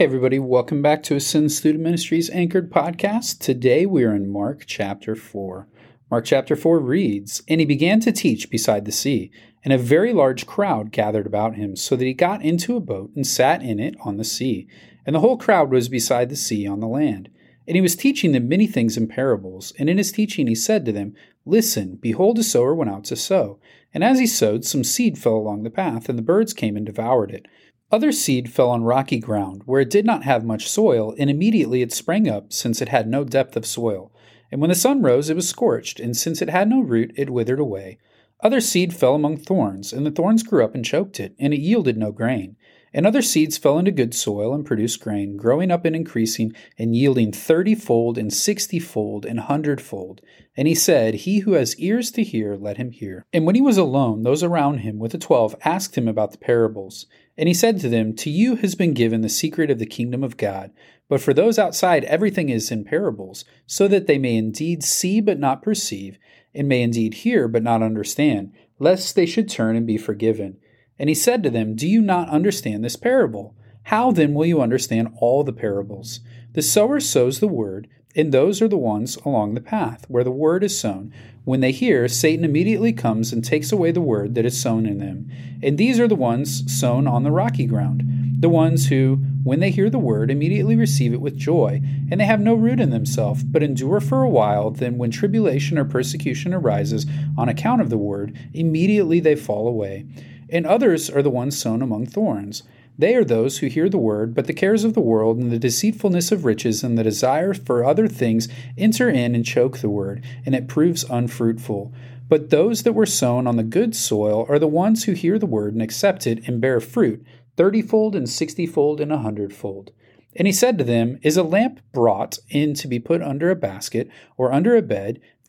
Hey, everybody, welcome back to Ascend Student Ministries Anchored podcast. Today we are in Mark chapter 4. Mark chapter 4 reads And he began to teach beside the sea, and a very large crowd gathered about him, so that he got into a boat and sat in it on the sea. And the whole crowd was beside the sea on the land. And he was teaching them many things in parables. And in his teaching he said to them, Listen, behold, a sower went out to sow. And as he sowed, some seed fell along the path, and the birds came and devoured it. Other seed fell on rocky ground, where it did not have much soil, and immediately it sprang up, since it had no depth of soil. And when the sun rose, it was scorched, and since it had no root, it withered away. Other seed fell among thorns, and the thorns grew up and choked it, and it yielded no grain. And other seeds fell into good soil and produced grain, growing up and increasing, and yielding thirtyfold, and sixtyfold, and hundredfold. And he said, He who has ears to hear, let him hear. And when he was alone, those around him with the twelve asked him about the parables. And he said to them, To you has been given the secret of the kingdom of God. But for those outside, everything is in parables, so that they may indeed see but not perceive, and may indeed hear but not understand, lest they should turn and be forgiven. And he said to them, Do you not understand this parable? How then will you understand all the parables? The sower sows the word, and those are the ones along the path where the word is sown. When they hear, Satan immediately comes and takes away the word that is sown in them. And these are the ones sown on the rocky ground, the ones who, when they hear the word, immediately receive it with joy, and they have no root in themselves, but endure for a while. Then, when tribulation or persecution arises on account of the word, immediately they fall away and others are the ones sown among thorns. They are those who hear the word, but the cares of the world and the deceitfulness of riches and the desire for other things enter in and choke the word, and it proves unfruitful. But those that were sown on the good soil are the ones who hear the word and accept it and bear fruit, thirtyfold and sixtyfold and a hundredfold. And he said to them, Is a lamp brought in to be put under a basket or under a bed,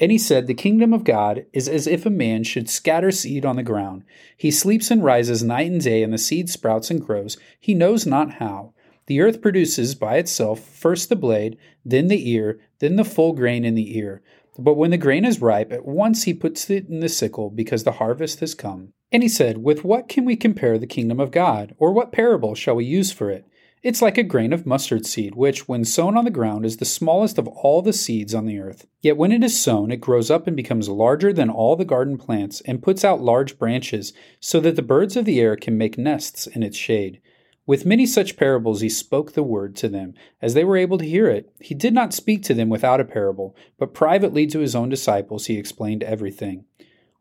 And he said, The kingdom of God is as if a man should scatter seed on the ground. He sleeps and rises night and day, and the seed sprouts and grows. He knows not how. The earth produces by itself first the blade, then the ear, then the full grain in the ear. But when the grain is ripe, at once he puts it in the sickle, because the harvest has come. And he said, With what can we compare the kingdom of God? Or what parable shall we use for it? It's like a grain of mustard seed, which, when sown on the ground, is the smallest of all the seeds on the earth. Yet when it is sown, it grows up and becomes larger than all the garden plants, and puts out large branches, so that the birds of the air can make nests in its shade. With many such parables he spoke the word to them, as they were able to hear it. He did not speak to them without a parable, but privately to his own disciples he explained everything.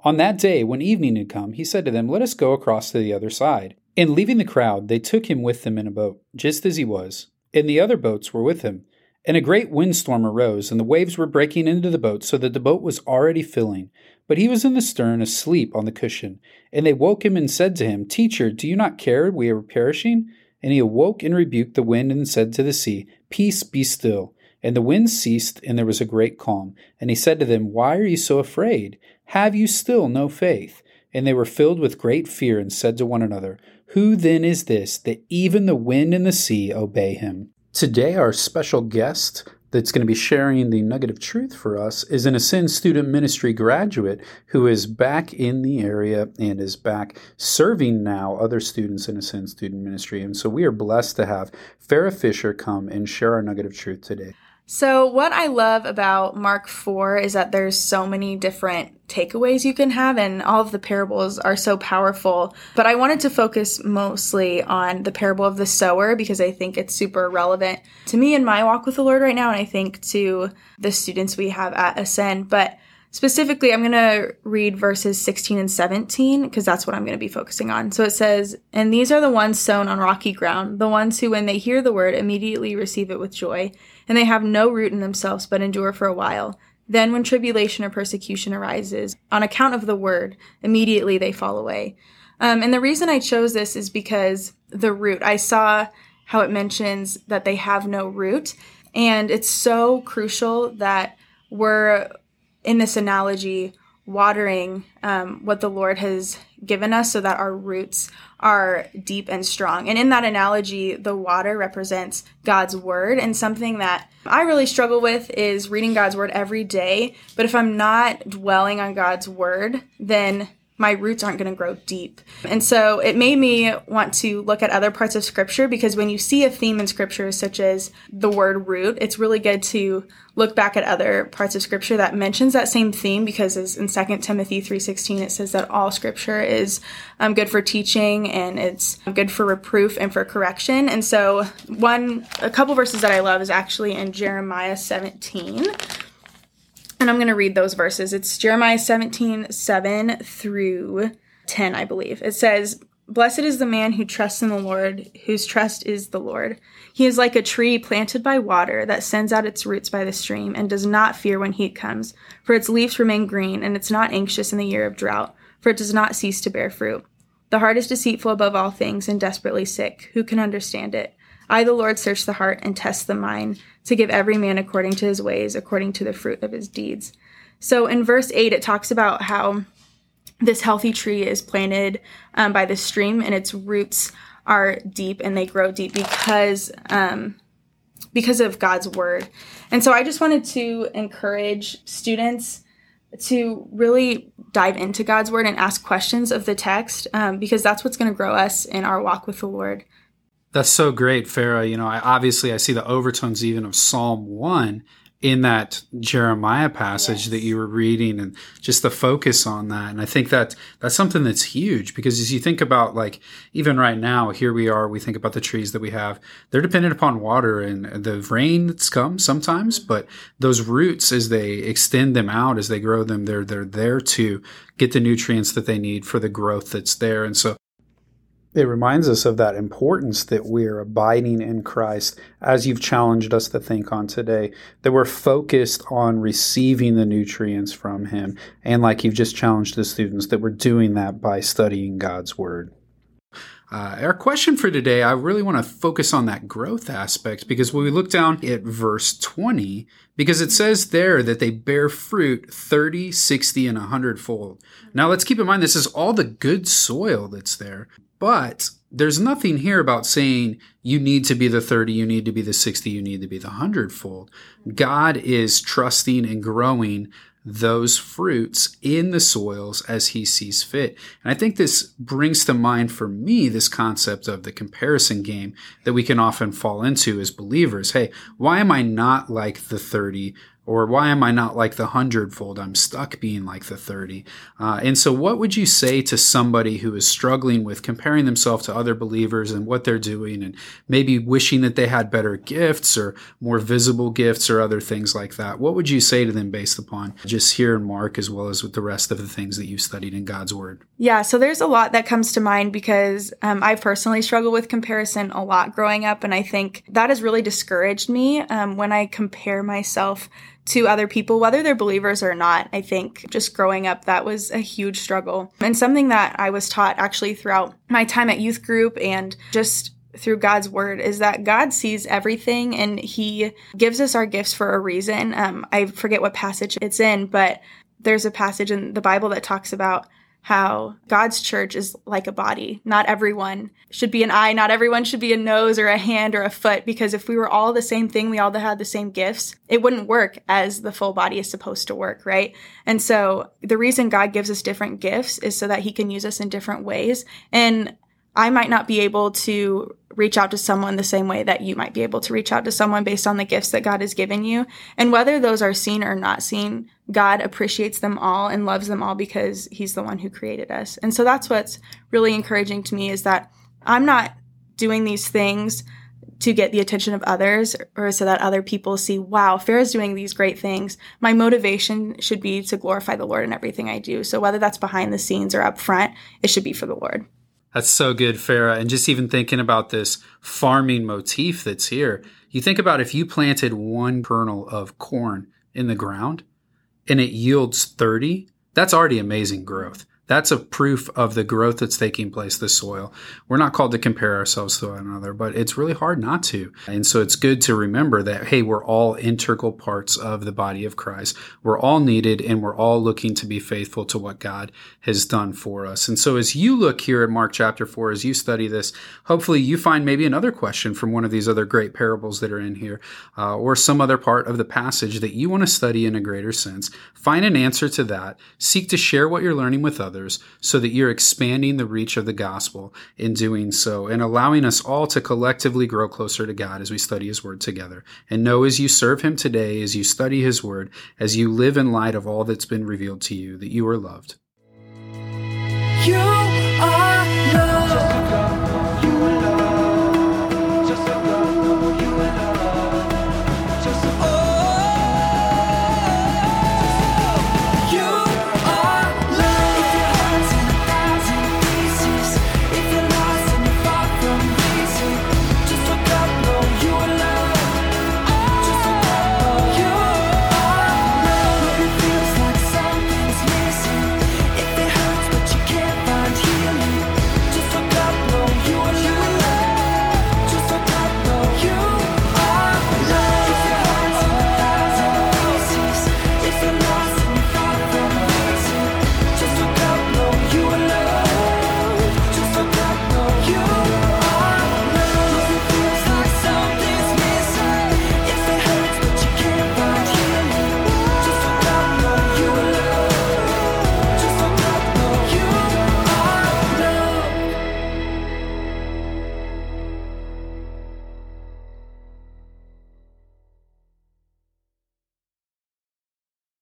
On that day, when evening had come, he said to them, Let us go across to the other side. And leaving the crowd, they took him with them in a boat, just as he was, and the other boats were with him. And a great windstorm arose, and the waves were breaking into the boat, so that the boat was already filling. But he was in the stern, asleep on the cushion. And they woke him and said to him, Teacher, do you not care we are perishing? And he awoke and rebuked the wind and said to the sea, Peace, be still. And the wind ceased, and there was a great calm. And he said to them, Why are you so afraid? Have you still no faith? And they were filled with great fear and said to one another, Who then is this that even the wind and the sea obey him? Today, our special guest that's going to be sharing the nugget of truth for us is an Ascend Student Ministry graduate who is back in the area and is back serving now other students in Ascend Student Ministry. And so we are blessed to have Farah Fisher come and share our nugget of truth today. So, what I love about Mark 4 is that there's so many different takeaways you can have, and all of the parables are so powerful. But I wanted to focus mostly on the parable of the sower because I think it's super relevant to me in my walk with the Lord right now, and I think to the students we have at Ascend. But Specifically, I'm going to read verses 16 and 17 because that's what I'm going to be focusing on. So it says, And these are the ones sown on rocky ground, the ones who, when they hear the word, immediately receive it with joy, and they have no root in themselves but endure for a while. Then, when tribulation or persecution arises, on account of the word, immediately they fall away. Um, and the reason I chose this is because the root, I saw how it mentions that they have no root. And it's so crucial that we're in this analogy, watering um, what the Lord has given us so that our roots are deep and strong. And in that analogy, the water represents God's word. And something that I really struggle with is reading God's word every day. But if I'm not dwelling on God's word, then my roots aren't going to grow deep. And so it made me want to look at other parts of scripture because when you see a theme in scripture, such as the word root, it's really good to look back at other parts of scripture that mentions that same theme because as in 2 Timothy 3.16, it says that all scripture is um, good for teaching and it's good for reproof and for correction. And so one, a couple verses that I love is actually in Jeremiah 17 and I'm going to read those verses. It's Jeremiah 17, 7 through 10, I believe. It says, Blessed is the man who trusts in the Lord, whose trust is the Lord. He is like a tree planted by water that sends out its roots by the stream and does not fear when heat comes, for its leaves remain green, and it's not anxious in the year of drought, for it does not cease to bear fruit. The heart is deceitful above all things and desperately sick. Who can understand it? I, the Lord, search the heart and test the mind to give every man according to his ways, according to the fruit of his deeds. So in verse 8, it talks about how this healthy tree is planted um, by the stream and its roots are deep and they grow deep because um, because of God's word. And so I just wanted to encourage students to really dive into God's word and ask questions of the text um, because that's what's going to grow us in our walk with the Lord. That's so great, Farah. You know, I obviously I see the overtones even of Psalm one in that Jeremiah passage yes. that you were reading and just the focus on that. And I think that that's something that's huge because as you think about like even right now, here we are, we think about the trees that we have, they're dependent upon water and the rain that's come sometimes, mm-hmm. but those roots as they extend them out, as they grow them, they're they're there to get the nutrients that they need for the growth that's there. And so it reminds us of that importance that we're abiding in Christ, as you've challenged us to think on today, that we're focused on receiving the nutrients from Him. And like you've just challenged the students, that we're doing that by studying God's Word. Uh, our question for today, I really want to focus on that growth aspect because when we look down at verse 20, because it says there that they bear fruit 30, 60, and 100 fold. Now let's keep in mind this is all the good soil that's there. But there's nothing here about saying you need to be the 30, you need to be the 60, you need to be the 100 fold. God is trusting and growing those fruits in the soils as he sees fit. And I think this brings to mind for me this concept of the comparison game that we can often fall into as believers. Hey, why am I not like the 30 or why am I not like the hundredfold? I'm stuck being like the 30. Uh, and so, what would you say to somebody who is struggling with comparing themselves to other believers and what they're doing, and maybe wishing that they had better gifts or more visible gifts or other things like that? What would you say to them based upon just here in Mark as well as with the rest of the things that you've studied in God's Word? Yeah, so there's a lot that comes to mind because um, I personally struggle with comparison a lot growing up, and I think that has really discouraged me um, when I compare myself to other people, whether they're believers or not. I think just growing up, that was a huge struggle and something that I was taught actually throughout my time at youth group and just through God's word is that God sees everything and he gives us our gifts for a reason. Um, I forget what passage it's in, but there's a passage in the Bible that talks about how God's church is like a body. Not everyone should be an eye, not everyone should be a nose or a hand or a foot, because if we were all the same thing, we all had the same gifts, it wouldn't work as the full body is supposed to work, right? And so the reason God gives us different gifts is so that he can use us in different ways. And I might not be able to reach out to someone the same way that you might be able to reach out to someone based on the gifts that God has given you. And whether those are seen or not seen, God appreciates them all and loves them all because he's the one who created us. And so that's what's really encouraging to me is that I'm not doing these things to get the attention of others or so that other people see, wow, Farah's doing these great things. My motivation should be to glorify the Lord in everything I do. So whether that's behind the scenes or up front, it should be for the Lord. That's so good, Farah. And just even thinking about this farming motif that's here, you think about if you planted one kernel of corn in the ground and it yields 30, that's already amazing growth. That's a proof of the growth that's taking place, the soil. We're not called to compare ourselves to one another, but it's really hard not to. And so it's good to remember that, hey, we're all integral parts of the body of Christ. We're all needed and we're all looking to be faithful to what God has done for us. And so as you look here at Mark chapter 4, as you study this, hopefully you find maybe another question from one of these other great parables that are in here, uh, or some other part of the passage that you want to study in a greater sense. Find an answer to that. Seek to share what you're learning with others others so that you're expanding the reach of the gospel in doing so and allowing us all to collectively grow closer to God as we study his word together. And know as you serve him today, as you study his word, as you live in light of all that's been revealed to you, that you are loved. You